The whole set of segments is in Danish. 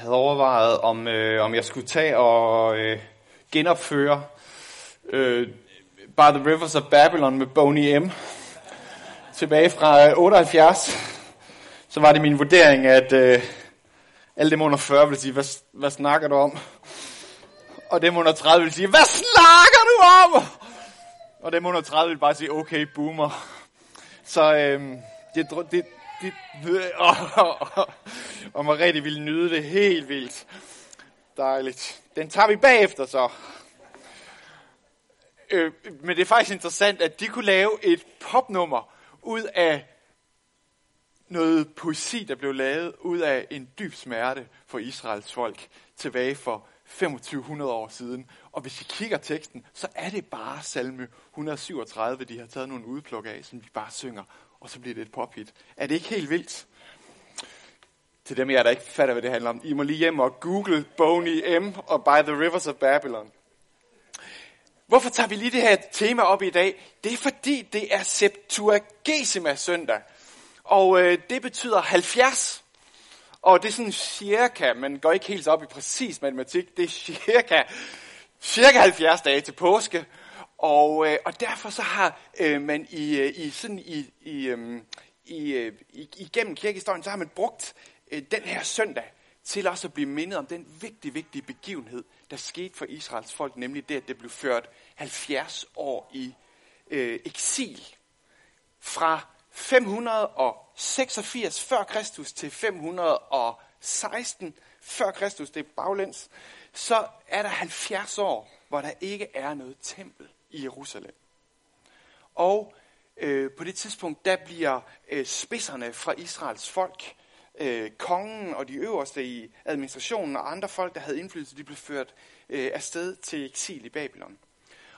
Havde overvejet, om, øh, om jeg skulle tage og øh, genopføre øh, By the Rivers of Babylon med Boney M. Tilbage fra øh, 78. Så var det min vurdering, at øh, alle dem under 40 ville sige, hvad, hvad snakker du om? Og dem under 30 ville sige, hvad snakker du om? Og dem under 30 ville bare sige, okay, boomer. Så øh, det, det, det, og Mariette ville nyde det helt vildt. Dejligt. Den tager vi bagefter så. Øh, men det er faktisk interessant, at de kunne lave et popnummer ud af noget poesi, der blev lavet ud af en dyb smerte for Israels folk tilbage for 2500 år siden. Og hvis I kigger teksten, så er det bare salme 137, de har taget nogle udpluk af, som de bare synger, og så bliver det et pophit. Er det ikke helt vildt? Til dem jer, der ikke fatter, hvad det handler om. I må lige hjem og google Boney M. og By the Rivers of Babylon. Hvorfor tager vi lige det her tema op i dag? Det er fordi, det er Septuagesima søndag. Og øh, det betyder 70. Og det er sådan cirka, man går ikke helt op i præcis matematik, det er cirka, cirka 70 dage til påske. Og, øh, og derfor så har øh, man i, øh, i, sådan i, i, øhm, øh, i, øh, igennem kirkehistorien, så har man brugt øh, den her søndag til også at blive mindet om den vigtige, vigtige begivenhed, der skete for Israels folk, nemlig det, at det blev ført 70 år i øh, eksil. Fra 586 før Kristus til 516 før Kristus, det er baglæns, så er der 70 år, hvor der ikke er noget tempel i Jerusalem. Og øh, på det tidspunkt, der bliver øh, spidserne fra Israels folk, øh, kongen og de øverste i administrationen og andre folk, der havde indflydelse, de blev ført øh, afsted til eksil i Babylon.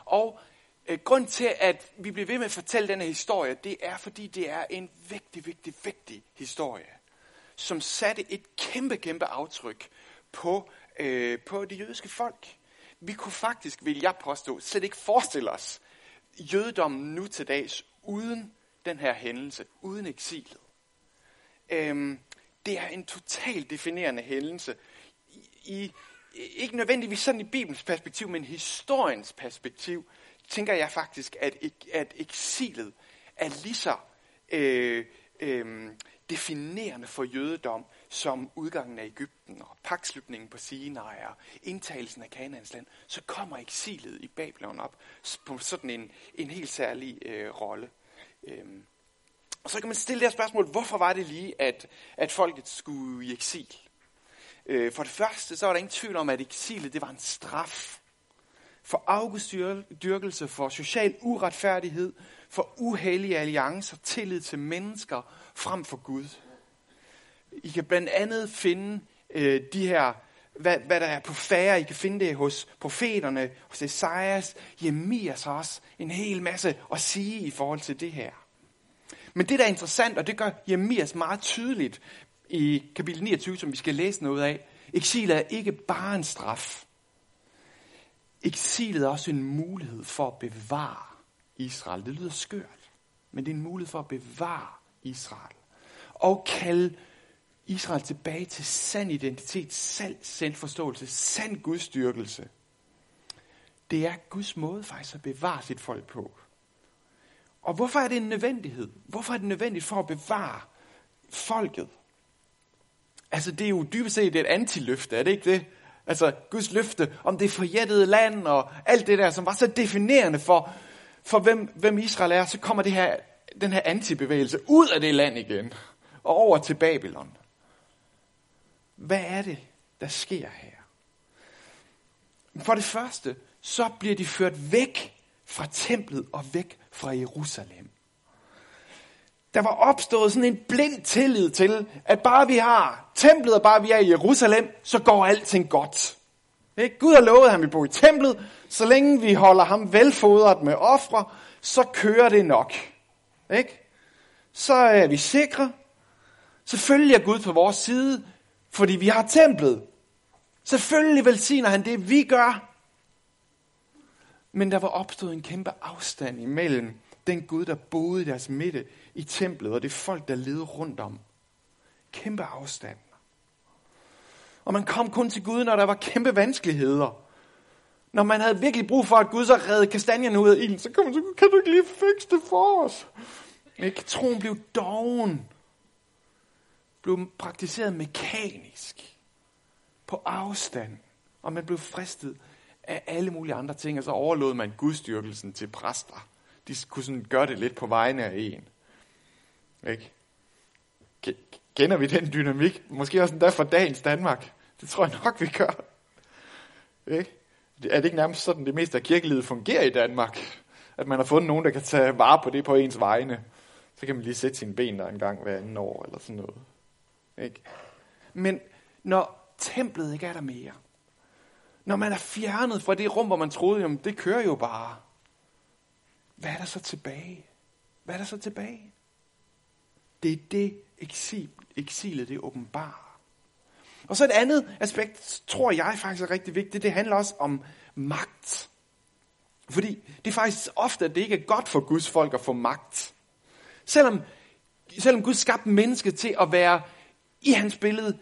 Og øh, grund til, at vi bliver ved med at fortælle denne historie, det er, fordi det er en vigtig, vigtig, vigtig historie, som satte et kæmpe, kæmpe aftryk på, øh, på det jødiske folk. Vi kunne faktisk, vil jeg påstå, slet ikke forestille os jødedommen nu til dags uden den her hændelse, uden eksilet. Øhm, det er en totalt definerende hændelse. I, i, ikke nødvendigvis sådan i Bibelens perspektiv, men historiens perspektiv, tænker jeg faktisk, at, at eksilet er lige så øh, øh, definerende for jødedom som udgangen af Ægypten og pakslutningen på Sinai og indtagelsen af Kanaans land, så kommer eksilet i Babylon op på sådan en, en helt særlig øh, rolle. Øhm. Og så kan man stille det her spørgsmål, hvorfor var det lige, at, at folket skulle i eksil? Øh, for det første, så var der ingen tvivl om, at eksilet det var en straf. For afgudstyrkelse, for social uretfærdighed, for uhellige alliancer, tillid til mennesker frem for Gud. I kan blandt andet finde øh, de her, hvad, hvad der er på færre. I kan finde det hos profeterne, hos Esajas, Jemias også. En hel masse at sige i forhold til det her. Men det, der er interessant, og det gør Jemias meget tydeligt i kapitel 29, som vi skal læse noget af, eksilet er ikke bare en straf. Eksilet er også en mulighed for at bevare Israel. Det lyder skørt, men det er en mulighed for at bevare Israel. Og kalde Israel tilbage til sand identitet, sand selvforståelse, sand gudstyrkelse. Det er Guds måde faktisk at bevare sit folk på. Og hvorfor er det en nødvendighed? Hvorfor er det nødvendigt for at bevare folket? Altså, det er jo dybest set et antiløfte, er det ikke det? Altså, Guds løfte om det forjættede land og alt det der, som var så definerende for, for hvem, hvem Israel er, så kommer det her, den her antibevægelse ud af det land igen og over til Babylon. Hvad er det, der sker her? For det første, så bliver de ført væk fra templet og væk fra Jerusalem. Der var opstået sådan en blind tillid til, at bare vi har templet, og bare vi er i Jerusalem, så går alting godt. Ikke? Gud har lovet, at han vil bo i templet. Så længe vi holder ham velfodret med ofre, så kører det nok. Ikke? Så er vi sikre. Selvfølgelig er Gud på vores side, fordi vi har templet. Selvfølgelig velsigner han det, vi gør. Men der var opstået en kæmpe afstand imellem den Gud, der boede i deres midte i templet, og det folk, der levede rundt om. Kæmpe afstand. Og man kom kun til Gud, når der var kæmpe vanskeligheder. Når man havde virkelig brug for, at Gud så redde kastanjerne ud af ilden, så kom man så, kan du ikke lige fikse det for os? Ikke? Troen blev doven. Blev praktiseret mekanisk. På afstand. Og man blev fristet af alle mulige andre ting, og så overlod man gudstyrkelsen til præster. De kunne sådan gøre det lidt på vegne af en. Ikke? Kender vi den dynamik? Måske også endda fra dagens Danmark. Det tror jeg nok, vi gør. Ikke? Er det ikke nærmest sådan, det meste af kirkelivet fungerer i Danmark? At man har fundet nogen, der kan tage vare på det på ens vegne. Så kan man lige sætte sine ben der en gang hver anden år, eller sådan noget. Ikke? Men når templet ikke er der mere, når man er fjernet fra det rum, hvor man troede, jamen det kører jo bare. Hvad er der så tilbage? Hvad er der så tilbage? Det er det eksil, eksilet, det åbenbart. Og så et andet aspekt, tror jeg faktisk er rigtig vigtigt, det handler også om magt. Fordi det er faktisk ofte, at det ikke er godt for Guds folk at få magt. Selvom, selvom Gud skabte mennesket til at være i hans billede,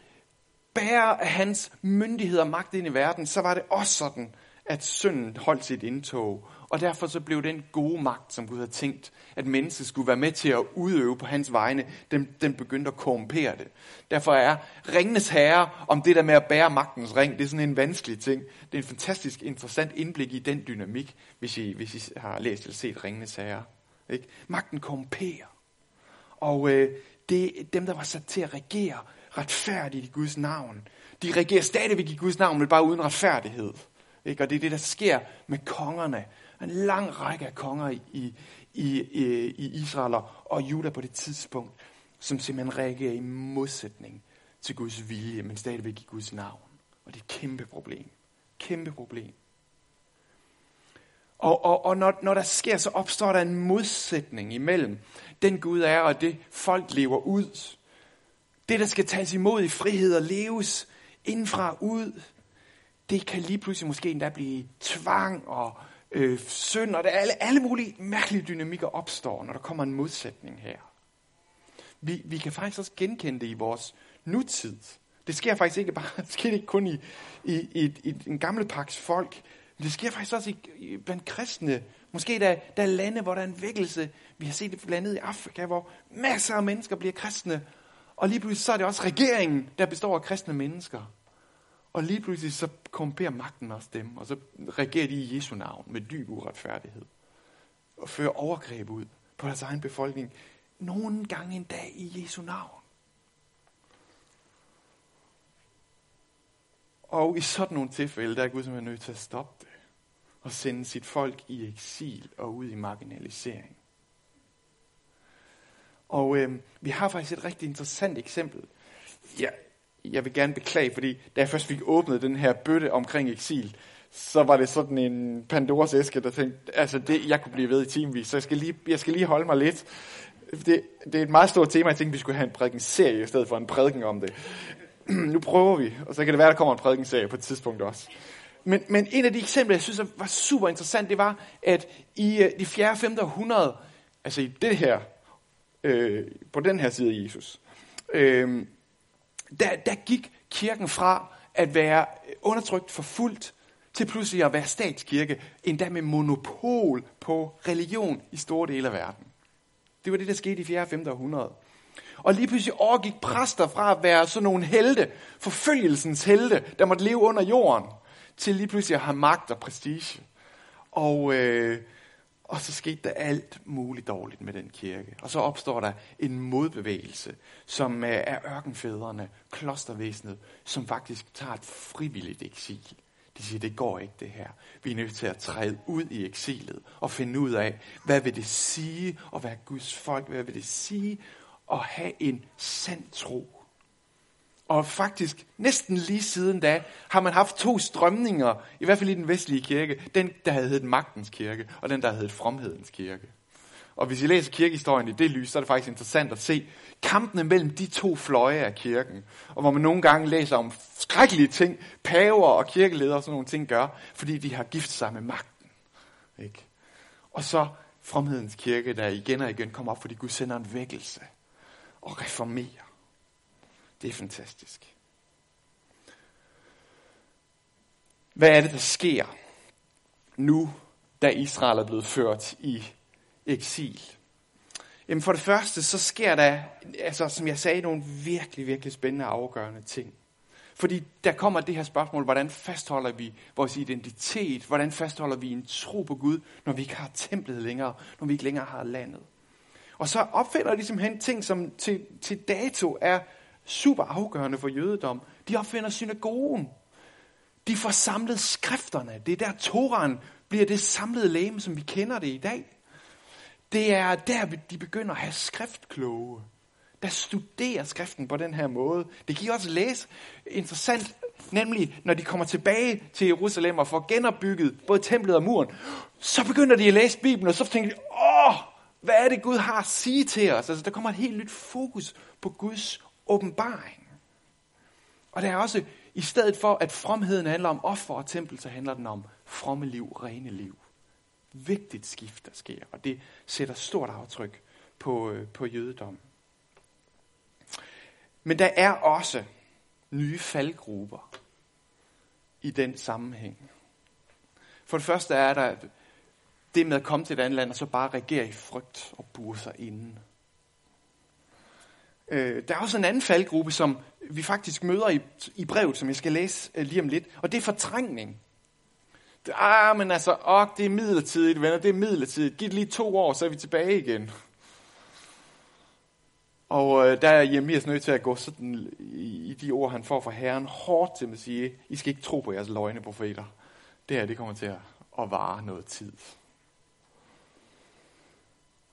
bærer af hans myndighed og magt ind i verden, så var det også sådan, at synden holdt sit indtog. Og derfor så blev den gode magt, som Gud havde tænkt, at mennesket skulle være med til at udøve på hans vegne, den, den begyndte at korrumpere det. Derfor er ringenes herre om det der med at bære magtens ring, det er sådan en vanskelig ting. Det er en fantastisk interessant indblik i den dynamik, hvis I, hvis I har læst eller set ringenes herre. Ikke? Magten korrumperer. Og øh, det er dem, der var sat til at regere retfærdigt i Guds navn. De regerer stadigvæk i Guds navn, men bare uden retfærdighed. Ikke? Og det er det, der sker med kongerne. En lang række af konger i, i, i, i Israel og Juda på det tidspunkt, som simpelthen reagerer i modsætning til Guds vilje, men stadigvæk i Guds navn. Og det er et kæmpe problem. Kæmpe problem. Og, og, og når, når der sker, så opstår der en modsætning imellem den Gud er, og det folk lever ud. Det, der skal tages imod i frihed og leves indfra ud, det kan lige pludselig måske endda blive tvang og øh, synd, og det, alle, alle mulige mærkelige dynamikker opstår, når der kommer en modsætning her. Vi, vi kan faktisk også genkende det i vores nutid. Det sker faktisk ikke bare, det sker ikke kun i, i, i, i en gamle paks folk, men det sker faktisk også i, i, blandt kristne. Måske der, der er lande, hvor der er en vækkelse. Vi har set det blandt andet i Afrika, hvor masser af mennesker bliver kristne. Og lige pludselig så er det også regeringen, der består af kristne mennesker. Og lige pludselig så komperer magten også dem, og så regerer de i Jesu navn med dyb uretfærdighed. Og fører overgreb ud på deres egen befolkning. Nogle gange en dag i Jesu navn. Og i sådan nogle tilfælde, der er Gud simpelthen nødt til at stoppe det. Og sende sit folk i eksil og ud i marginalisering. Og øh, vi har faktisk et rigtig interessant eksempel. Ja, jeg vil gerne beklage, fordi da jeg først fik åbnet den her bøtte omkring eksil, så var det sådan en Pandoras æske, der tænkte, altså det, jeg kunne blive ved i timevis, så jeg skal lige, jeg skal lige holde mig lidt. Det, det er et meget stort tema, jeg tænkte, vi skulle have en prædikenserie i stedet for en prædiken om det. nu prøver vi, og så kan det være, der kommer en prædikenserie på et tidspunkt også. Men, men en af de eksempler, jeg synes var super interessant, det var, at i øh, de 4. og 5. århundrede, altså i det her, øh, på den her side af Jesus, øh, der, der gik kirken fra at være undertrykt, forfulgt, til pludselig at være statskirke, endda med monopol på religion i store dele af verden. Det var det, der skete i 4. og 5. århundrede. Og lige pludselig overgik præster fra at være sådan nogle helte, forfølgelsens helte, der måtte leve under jorden, til lige pludselig at have magt og prestige. Og, øh, og så skete der alt muligt dårligt med den kirke. Og så opstår der en modbevægelse, som øh, er ørkenfædrene, klostervæsenet, som faktisk tager et frivilligt eksil. De siger, det går ikke det her. Vi er nødt til at træde ud i eksilet og finde ud af, hvad vil det sige at være Guds folk? Hvad vil det sige at have en sand tro? Og faktisk, næsten lige siden da, har man haft to strømninger, i hvert fald i den vestlige kirke. Den, der havde heddet magtens kirke, og den, der havde heddet fromhedens kirke. Og hvis I læser kirkehistorien i det lys, så er det faktisk interessant at se kampene mellem de to fløje af kirken. Og hvor man nogle gange læser om skrækkelige ting, paver og kirkeledere og sådan nogle ting gør, fordi de har gift sig med magten. Ikke? Og så fromhedens kirke, der igen og igen kommer op, fordi Gud sender en vækkelse og reformerer. Det er fantastisk. Hvad er det, der sker nu, da Israel er blevet ført i eksil? Jamen for det første, så sker der, altså, som jeg sagde, nogle virkelig, virkelig spændende og afgørende ting. Fordi der kommer det her spørgsmål, hvordan fastholder vi vores identitet? Hvordan fastholder vi en tro på Gud, når vi ikke har templet længere, når vi ikke længere har landet? Og så opfinder de simpelthen ting, som til, til dato er super afgørende for jødedom. De opfinder synagogen. De får samlet skrifterne. Det er der Toran bliver det samlede læme, som vi kender det i dag. Det er der, de begynder at have skriftkloge der studerer skriften på den her måde. Det giver også læse interessant, nemlig når de kommer tilbage til Jerusalem og får genopbygget både templet og muren, så begynder de at læse Bibelen, og så tænker de, åh, hvad er det Gud har at sige til os? Altså, der kommer et helt nyt fokus på Guds åbenbaring. Og der er også, i stedet for at fromheden handler om offer og tempel, så handler den om fromme liv, rene liv. Vigtigt skift, der sker, og det sætter stort aftryk på, øh, på jødedommen. Men der er også nye faldgrupper i den sammenhæng. For det første er der det med at komme til et andet land og så bare reagere i frygt og bure sig inden. Øh, der er også en anden faldgruppe, som vi faktisk møder i, i brevet, som jeg skal læse øh, lige om lidt, og det er fortrængning. Ah, men altså, åh, det er midlertidigt, venner, det er midlertidigt. Giv det lige to år, så er vi tilbage igen. Og øh, der er Jeremias nødt til at gå sådan i, i de ord, han får fra Herren, hårdt til at sige, I skal ikke tro på jeres løgne profeter. Det her, det kommer til at, at vare noget tid.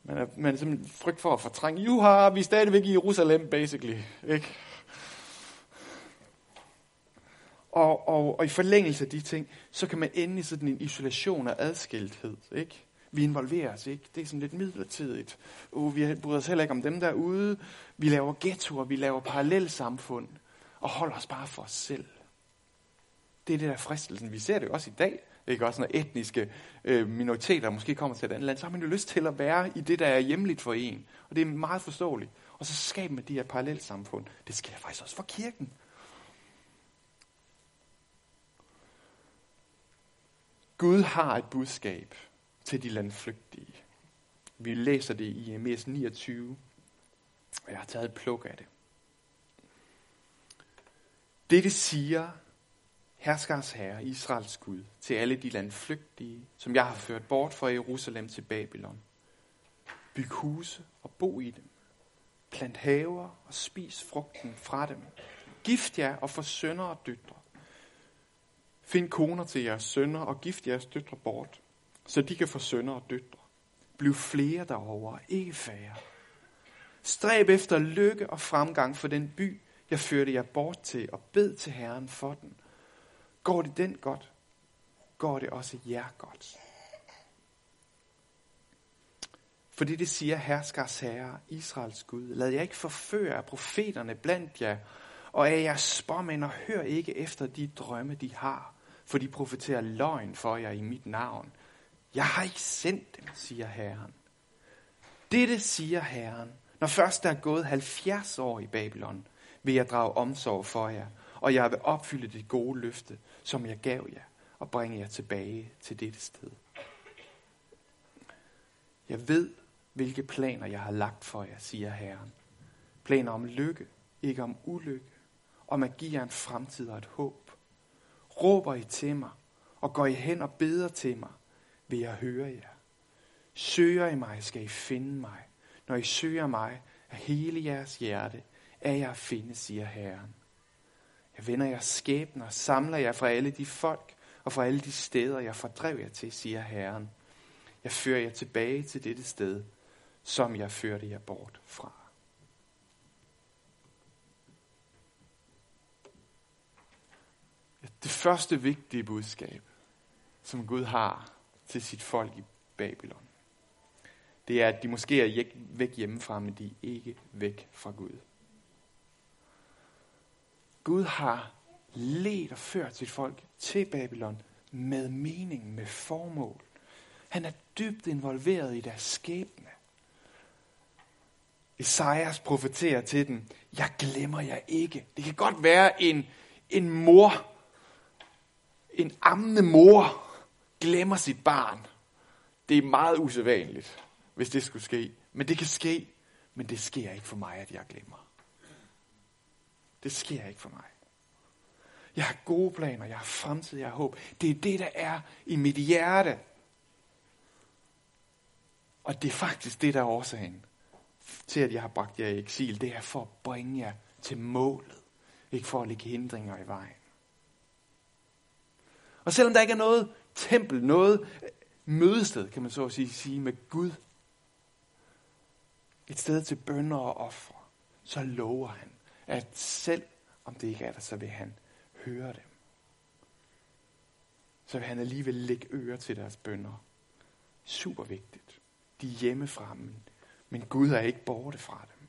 Man er, man er simpelthen frygt for at fortrænge. Juha, vi er stadigvæk i Jerusalem, basically. Ikke? Og, og, og i forlængelse af de ting, så kan man ende i sådan en isolation og adskilthed. Ikke? Vi involverer os ikke. Det er sådan lidt midlertidigt. Uh, vi bryder os heller ikke om dem derude. Vi laver ghettoer, vi laver parallelsamfund og holder os bare for os selv. Det er det der fristelsen. Vi ser det jo også i dag. Ikke også når etniske øh, minoriteter måske kommer til et andet land, så har man jo lyst til at være i det, der er hjemligt for en. Og det er meget forståeligt. Og så skaber man de her parallelsamfund. Det sker faktisk også for kirken. Gud har et budskab til de landflygtige. Vi læser det i Emes 29, og jeg har taget et pluk af det. Det, det siger herskers herre, Israels Gud, til alle de landflygtige, som jeg har ført bort fra Jerusalem til Babylon. Byg huse og bo i dem. Plant haver og spis frugten fra dem. Gift jer og få sønner og døtre. Find koner til jeres sønner og gift jeres døtre bort så de kan få sønner og døtre. Bliv flere derover, ikke færre. Stræb efter lykke og fremgang for den by, jeg førte jer bort til, og bed til Herren for den. Går det den godt, går det også jer godt. Fordi det siger herskers herre, Israels Gud. Lad jer ikke forføre af profeterne blandt jer, og af jeres spåmænd, og hør ikke efter de drømme, de har, for de profeterer løgn for jer i mit navn. Jeg har ikke sendt dem, siger Herren. Dette siger Herren. Når først der er gået 70 år i Babylon, vil jeg drage omsorg for jer, og jeg vil opfylde det gode løfte, som jeg gav jer, og bringe jer tilbage til dette sted. Jeg ved, hvilke planer jeg har lagt for jer, siger Herren. Planer om lykke, ikke om ulykke, om at give jer en fremtid og et håb. Råber I til mig, og går I hen og beder til mig, vil jeg høre jer. Søger I mig, skal I finde mig. Når I søger mig af hele jeres hjerte, er jeg at finde, siger Herren. Jeg vender jeres skæbner og samler jer fra alle de folk og fra alle de steder, jeg fordrev jer til, siger Herren. Jeg fører jer tilbage til dette sted, som jeg førte jer bort fra. Det første vigtige budskab, som Gud har til sit folk i Babylon. Det er, at de måske er væk hjemmefra, men de er ikke væk fra Gud. Gud har ledt og ført sit folk til Babylon med mening, med formål. Han er dybt involveret i deres skæbne. Esajas profeterer til dem, jeg glemmer jer ikke. Det kan godt være en, en mor en ammende mor glemmer sit barn. Det er meget usædvanligt, hvis det skulle ske. Men det kan ske, men det sker ikke for mig, at jeg glemmer. Det sker ikke for mig. Jeg har gode planer, jeg har fremtid, jeg har håb. Det er det, der er i mit hjerte. Og det er faktisk det, der er årsagen til, at jeg har bragt jer i eksil. Det er for at bringe jer til målet. Ikke for at lægge hindringer i vejen. Og selvom der ikke er noget tempel, noget mødested, kan man så at sige, sige med Gud, et sted til bønder og ofre, så lover han, at selv om det ikke er der, så vil han høre dem. Så vil han alligevel lægge ører til deres bønder. Super vigtigt. De er hjemmefra, men, men Gud er ikke borte fra dem.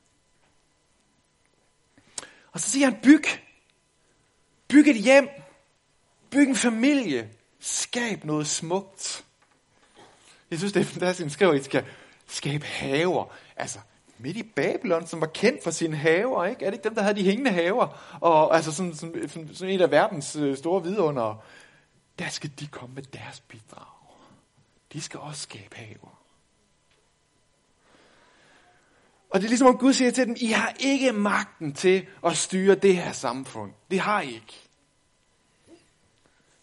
Og så siger han, byg. Byg et hjem. Byg en familie. Skab noget smukt. Jeg synes, det er fantastisk, han skriver, at I skal skabe haver. Altså, midt i Babylon, som var kendt for sine haver, ikke? Er det ikke dem, der havde de hængende haver? Og altså sådan, sådan, sådan, sådan en af verdens øh, store vidunder. Der skal de komme med deres bidrag. De skal også skabe haver. Og det er ligesom om Gud siger til dem, I har ikke magten til at styre det her samfund. Det har I ikke.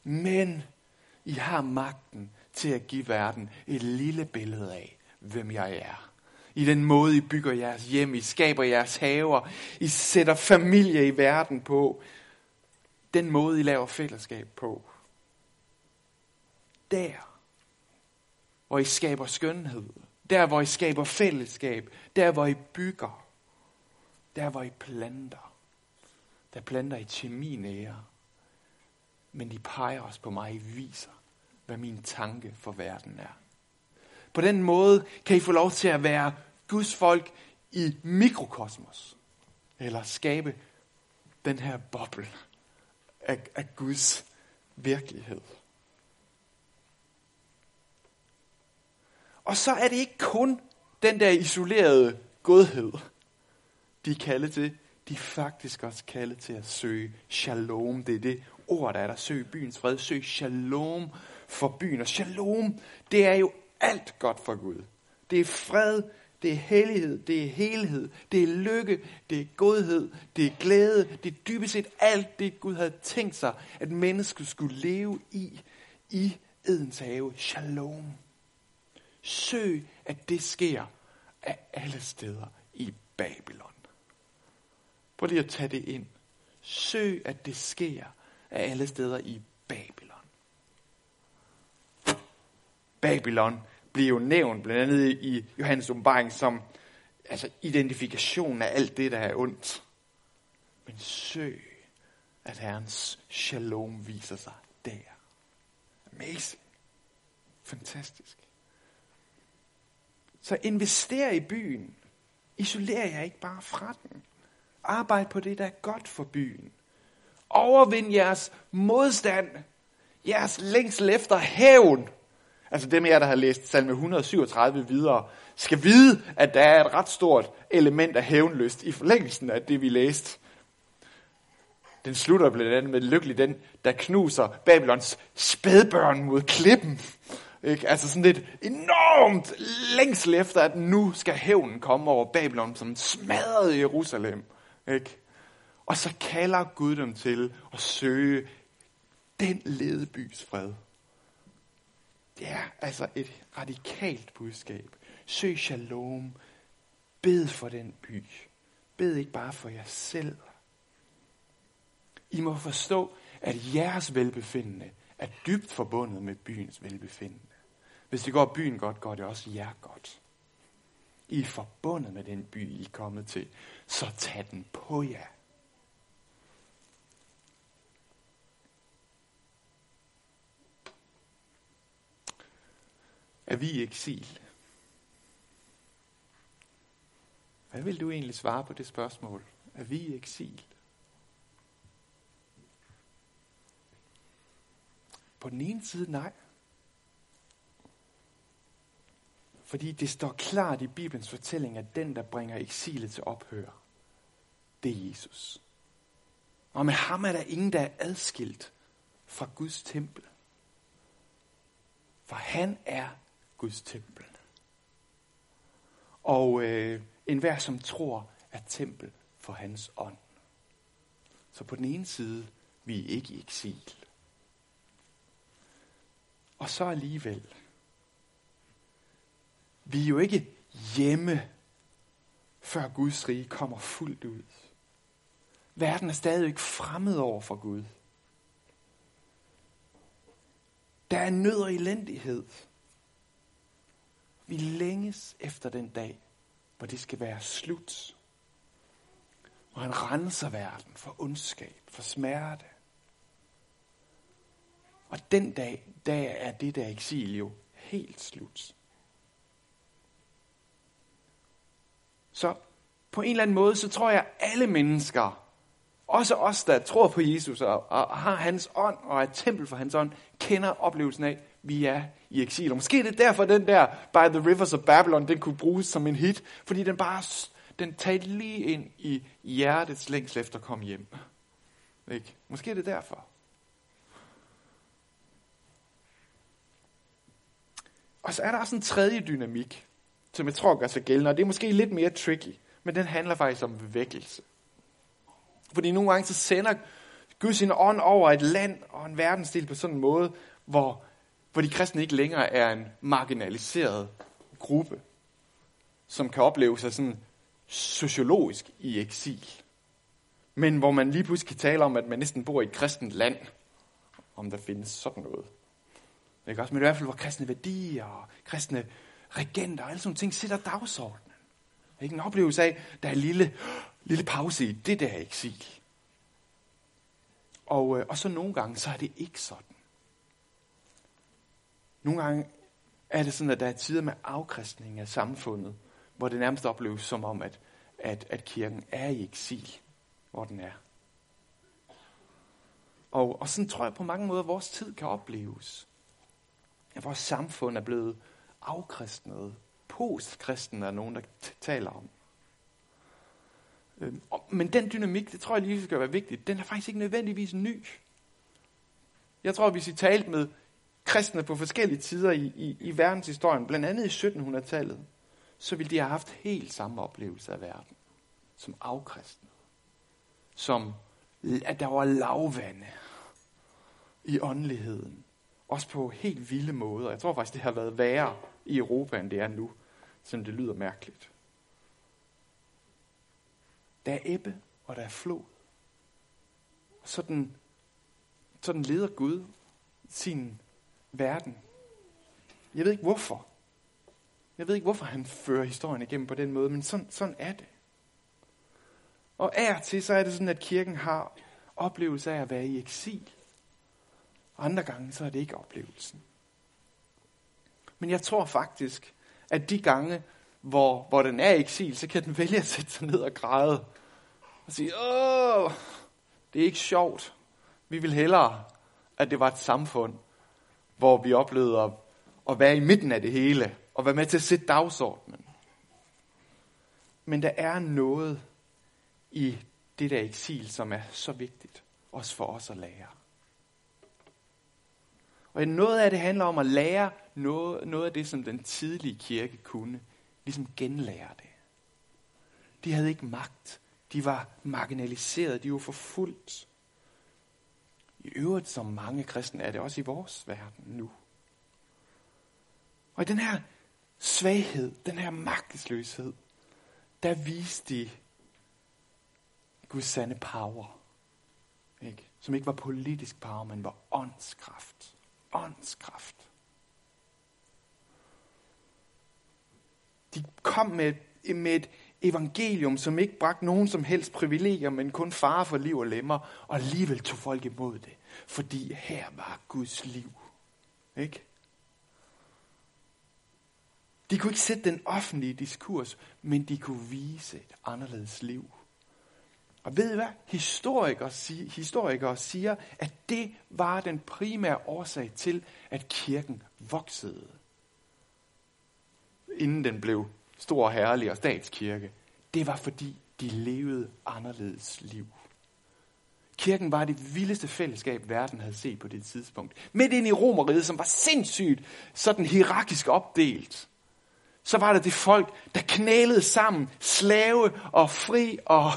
Men I har magten til at give verden et lille billede af, hvem jeg er. I den måde, I bygger jeres hjem, I skaber jeres haver, I sætter familie i verden på. Den måde, I laver fællesskab på. Der, hvor I skaber skønhed. Der, hvor I skaber fællesskab. Der, hvor I bygger. Der, hvor I planter. Der planter I til min ære. Men de peger også på mig, I viser, hvad min tanke for verden er. På den måde kan I få lov til at være Guds folk i mikrokosmos. Eller skabe den her boble af, af Guds virkelighed. Og så er det ikke kun den der isolerede godhed, de er kaldet til. De er faktisk også kaldet til at søge shalom. Det er det ord, der er der. Søg byens fred. Søg shalom for byen. Og shalom, det er jo alt godt for Gud. Det er fred, det er hellighed, det er helhed, det er lykke, det er godhed, det er glæde, det er dybest set alt det, Gud havde tænkt sig, at mennesket skulle leve i, i Edens have. Shalom. Søg, at det sker af alle steder i Babylon. Prøv lige at tage det ind. Søg, at det sker af alle steder i Babylon. Babylon bliver jo nævnt blandt andet i Johannes åbenbaring som altså identifikationen af alt det, der er ondt. Men søg, at Herrens shalom viser sig der. Amazing. Fantastisk. Så invester i byen. Isoler jer ikke bare fra den. Arbejd på det, der er godt for byen. Overvind jeres modstand. Jeres længsel efter hævn. Altså dem af jer, der har læst salme 137 videre, skal vide, at der er et ret stort element af hævnlyst i forlængelsen af det, vi læste. Den slutter blandt andet med lykkelig den, der knuser Babylons spædbørn mod klippen. Ikke? Altså sådan lidt enormt længsel efter, at nu skal hævnen komme over Babylon, som smadrede Jerusalem. Ikke? Og så kalder Gud dem til at søge den ledebys fred. Det er altså et radikalt budskab. Søg shalom. Bed for den by. Bed ikke bare for jer selv. I må forstå, at jeres velbefindende er dybt forbundet med byens velbefindende. Hvis det går byen godt, går det også jer godt. I er forbundet med den by, I er kommet til. Så tag den på jer. Er vi i eksil? Hvad vil du egentlig svare på det spørgsmål? Er vi i eksil? På den ene side nej. Fordi det står klart i Bibelens fortælling, at den, der bringer eksilet til ophør, det er Jesus. Og med ham er der ingen, der er adskilt fra Guds tempel. For han er Guds tempel. Og øh, enhver, som tror, er tempel for hans ånd. Så på den ene side, vi er ikke i eksil. Og så alligevel, vi er jo ikke hjemme, før Guds rige kommer fuldt ud. Verden er stadig ikke fremmed over for Gud. Der er nød og elendighed. Vi længes efter den dag, hvor det skal være slut. Hvor han renser verden for ondskab, for smerte. Og den dag, der er det der eksil jo helt slut. Så på en eller anden måde, så tror jeg, at alle mennesker, også os, der tror på Jesus og, og har hans ånd og er et tempel for hans ånd, kender oplevelsen af, at vi er i eksil. Og måske er det derfor, den der By the Rivers of Babylon, den kunne bruges som en hit, fordi den bare den talte lige ind i hjertets længsel efter at komme hjem. Ikke? Måske er det derfor. Og så er der også en tredje dynamik, som jeg tror gør sig gældende, og det er måske lidt mere tricky, men den handler faktisk om vækkelse. Fordi nogle gange så sender Gud sin ånd over et land og en verdensdel på sådan en måde, hvor, hvor de kristne ikke længere er en marginaliseret gruppe, som kan opleve sig sådan sociologisk i eksil. Men hvor man lige pludselig kan tale om, at man næsten bor i et kristent land, om der findes sådan noget. Ikke også? Men i hvert fald, hvor kristne værdier og kristne regenter og alle sådan ting sætter dagsordenen. Ikke en oplevelse af, der er en lille, lille pause i det der eksil. Og, øh, og så nogle gange, så er det ikke sådan. Nogle gange er det sådan, at der er tider med afkristning af samfundet, hvor det nærmest opleves som om, at, at, at kirken er i eksil, hvor den er. Og, og sådan tror jeg på mange måder, at vores tid kan opleves. At vores samfund er blevet afkristnet. Postkristen er nogen, der taler om. Øhm, men den dynamik, det tror jeg lige skal være vigtigt, den er faktisk ikke nødvendigvis ny. Jeg tror, hvis I talte med kristne på forskellige tider i, i, i verdenshistorien, blandt andet i 1700-tallet, så ville de have haft helt samme oplevelse af verden. Som afkristne. Som at der var lavvande i åndeligheden. Også på helt vilde måder. Jeg tror faktisk, det har været værre i Europa, end det er nu. Som det lyder mærkeligt. Der er ebbe, og der er flod. Sådan, sådan leder Gud sin verden. Jeg ved ikke hvorfor. Jeg ved ikke, hvorfor han fører historien igennem på den måde, men sådan, sådan er det. Og af og til, så er det sådan, at kirken har oplevelse af at være i eksil. Andre gange, så er det ikke oplevelsen. Men jeg tror faktisk, at de gange, hvor, hvor den er i eksil, så kan den vælge at sætte sig ned og græde. Og sige, åh, det er ikke sjovt. Vi vil hellere, at det var et samfund, hvor vi oplevede at, at være i midten af det hele, og være med til at sætte dagsordenen. Men der er noget i det der eksil, som er så vigtigt, også for os at lære. Og noget af det handler om at lære noget, noget af det, som den tidlige kirke kunne. Ligesom genlære det. De havde ikke magt. De var marginaliseret. De var forfulgt. I øvrigt, som mange kristne er det også i vores verden nu. Og i den her svaghed, den her magtesløshed, der viste de Guds sande power. Ikke? Som ikke var politisk power, men var åndskraft. Åndskraft. De kom med, med et evangelium, som ikke bragte nogen som helst privilegier, men kun fare for liv og lemmer, og alligevel tog folk imod det, fordi her var Guds liv. Ikke? De kunne ikke sætte den offentlige diskurs, men de kunne vise et anderledes liv. Og ved I hvad? Historikere, siger, historikere siger, at det var den primære årsag til, at kirken voksede. Inden den blev stor, herlig og statskirke. Det var fordi, de levede anderledes liv. Kirken var det vildeste fællesskab, verden havde set på det tidspunkt. Midt ind i Romeriet, som var sindssygt sådan hierarkisk opdelt, så var der det folk, der knælede sammen, slave og fri og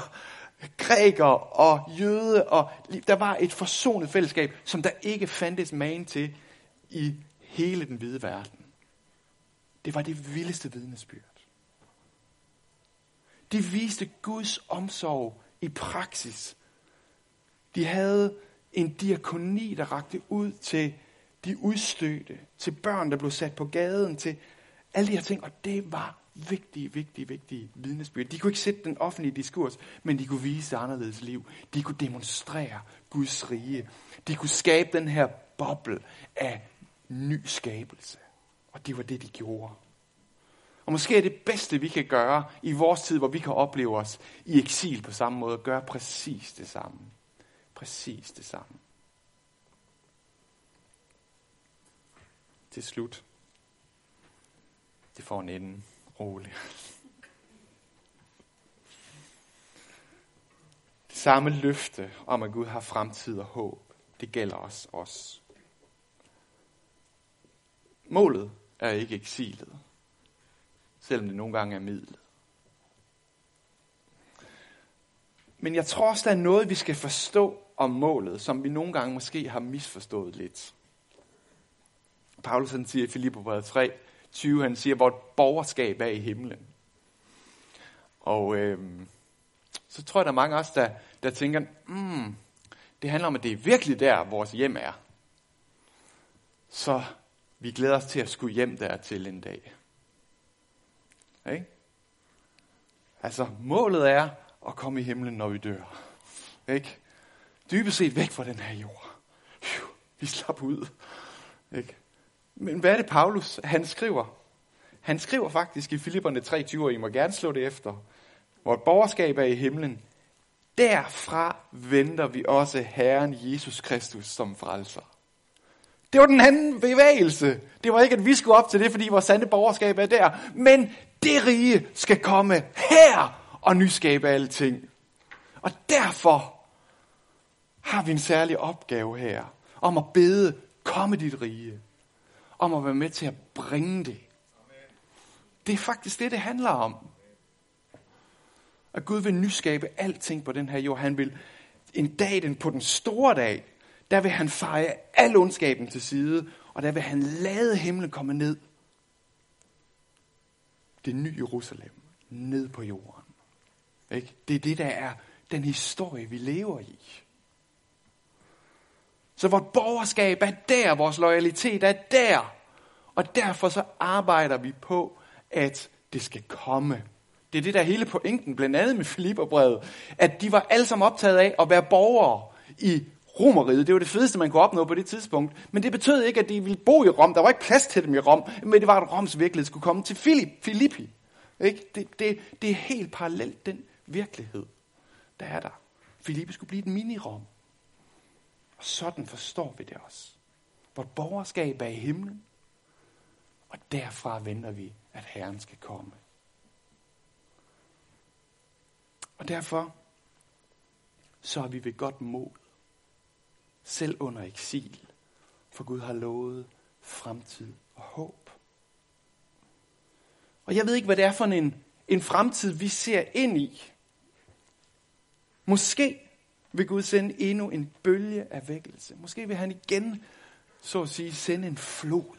græker og jøde, og der var et forsonet fællesskab, som der ikke fandtes magen til i hele den hvide verden. Det var det vildeste vidnesbyrd. De viste Guds omsorg i praksis. De havde en diakoni, der rakte ud til de udstødte, til børn, der blev sat på gaden, til alle de her ting. Og det var vigtige, vigtige, vigtige vidnesbyrd. De kunne ikke sætte den offentlige diskurs, men de kunne vise anderledes liv. De kunne demonstrere Guds rige. De kunne skabe den her boble af ny skabelse. Og det var det, de gjorde. Og måske er det bedste, vi kan gøre i vores tid, hvor vi kan opleve os i eksil på samme måde, at gøre præcis det samme. Præcis det samme. Til slut. Det får en ende. Rolig. Det samme løfte om, at Gud har fremtid og håb, det gælder os også. Målet er ikke eksilet selvom det nogle gange er midlet. Men jeg tror også, der er noget, vi skal forstå om målet, som vi nogle gange måske har misforstået lidt. Paulus han siger i Filipperbrevet 3, 20, han siger, vort borgerskab er i himlen. Og øh, så tror jeg, der er mange af os, der, der tænker, mm, det handler om, at det er virkelig der, vores hjem er. Så vi glæder os til at skulle hjem der til en dag. Ikke? Altså, målet er at komme i himlen, når vi dør. Ikke? Dybest set væk fra den her jord. Vi slapper ud. Ikke? Men hvad er det, Paulus han skriver? Han skriver faktisk i Filipperne 23, og I må gerne slå det efter. Vort borgerskab er i himlen. Derfra venter vi også Herren Jesus Kristus som frelser. Det var den anden bevægelse. Det var ikke, at vi skulle op til det, fordi vores sande borgerskab er der. Men det rige skal komme her og nyskabe alting. Og derfor har vi en særlig opgave her, om at bede, komme dit rige. Om at være med til at bringe det. Det er faktisk det, det handler om. At Gud vil nyskabe alting på den her jord. Han vil en dag, den på den store dag, der vil han feje al ondskaben til side, og der vil han lade himlen komme ned det nye Jerusalem ned på jorden. Ikke? Det er det, der er den historie, vi lever i. Så vores borgerskab er der, vores loyalitet er der. Og derfor så arbejder vi på, at det skal komme. Det er det, der er hele pointen, blandt andet med Filipperbrevet, at de var alle sammen optaget af at være borgere i Romeriet. Det var det fedeste, man kunne opnå på det tidspunkt. Men det betød ikke, at de ville bo i Rom. Der var ikke plads til dem i Rom. Men det var, at Roms virkelighed skulle komme til Filip, Filippi. Ikke? Det, det, det er helt parallelt den virkelighed, der er der. Filippi skulle blive et mini-Rom. Og sådan forstår vi det også. Vort borgerskab er i himlen. Og derfra venter vi, at Herren skal komme. Og derfor så er vi ved godt mod selv under eksil, for Gud har lovet fremtid og håb. Og jeg ved ikke, hvad det er for en, en fremtid, vi ser ind i. Måske vil Gud sende endnu en bølge af vækkelse. Måske vil han igen, så at sige, sende en flod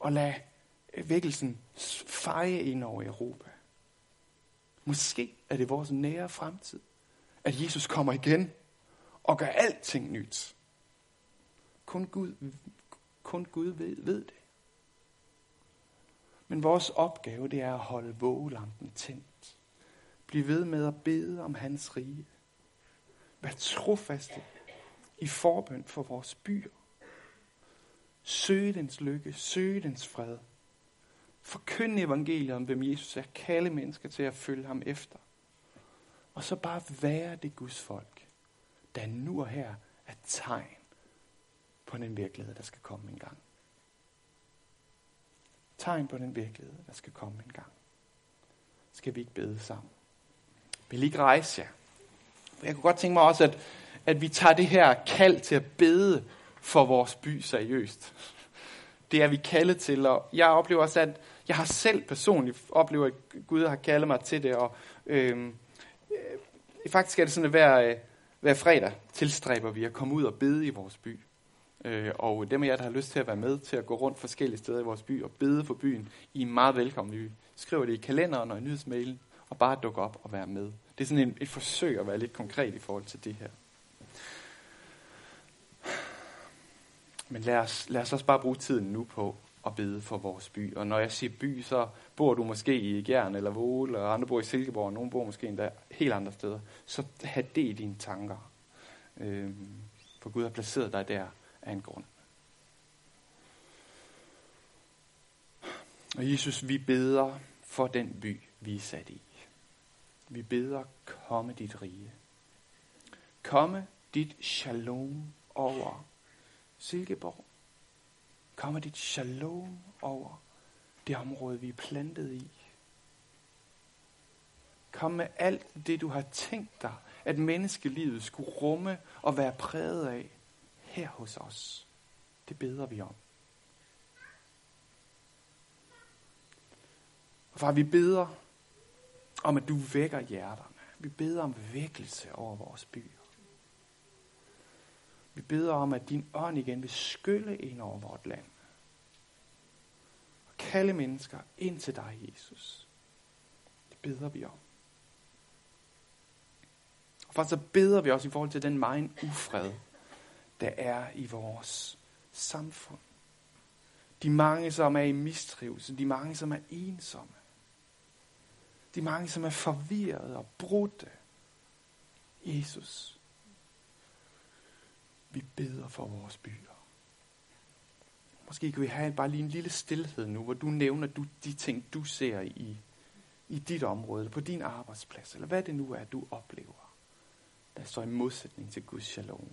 og lade vækkelsen feje ind over Europa. Måske er det vores nære fremtid, at Jesus kommer igen og gør alting nyt. Kun Gud, kun Gud ved, ved det. Men vores opgave, det er at holde vågelampen tændt. Bliv ved med at bede om hans rige. Vær trofaste i forbøn for vores byer. Søg dens lykke, søg dens fred. Forkynd evangeliet om, hvem Jesus er. Kalde mennesker til at følge ham efter. Og så bare være det Guds folk der nu og her er tegn på den virkelighed, der skal komme en gang. Tegn på den virkelighed, der skal komme en gang. Skal vi ikke bede sammen? Vil I ikke rejse jer? Jeg kunne godt tænke mig også, at, at vi tager det her kald til at bede for vores by seriøst. Det er vi kaldet til, og jeg oplever også, at jeg har selv personligt oplevet, at Gud har kaldet mig til det, og øhm, øh, faktisk er det sådan, at hver, øh, hver fredag tilstræber vi at komme ud og bede i vores by. Øh, og dem af jer, der har lyst til at være med til at gå rundt forskellige steder i vores by og bede for byen, I er meget velkomne. Vi skriver det i kalenderen og i nyhedsmailen, og bare dukke op og være med. Det er sådan en, et forsøg at være lidt konkret i forhold til det her. Men lad os, lad os også bare bruge tiden nu på at bede for vores by. Og når jeg siger by, så bor du måske i Gjern eller Våle, og andre bor i Silkeborg, og nogen bor måske endda helt andre steder. Så have det i dine tanker. Øhm, for Gud har placeret dig der af en grund. Og Jesus, vi beder for den by, vi er sat i. Vi beder, komme dit rige. Komme dit shalom over Silkeborg. Komme dit shalom over det område, vi er plantet i. Kom med alt det, du har tænkt dig, at menneskelivet skulle rumme og være præget af her hos os. Det beder vi om. Og far, vi beder om, at du vækker hjerterne. Vi beder om vækkelse over vores byer. Vi beder om, at din ånd igen vil skylle ind over vort land. Kalde mennesker ind til dig, Jesus. Det beder vi om. Og for så beder vi også i forhold til den meget ufred, der er i vores samfund. De mange, som er i mistrivelse, de mange, som er ensomme. De mange, som er forvirrede og brudte. Jesus, vi beder for vores byer. Måske kan vi have bare lige en lille stillhed nu, hvor du nævner du, de ting, du ser i, i dit område, på din arbejdsplads, eller hvad det nu er, du oplever, der står i modsætning til Guds shalom.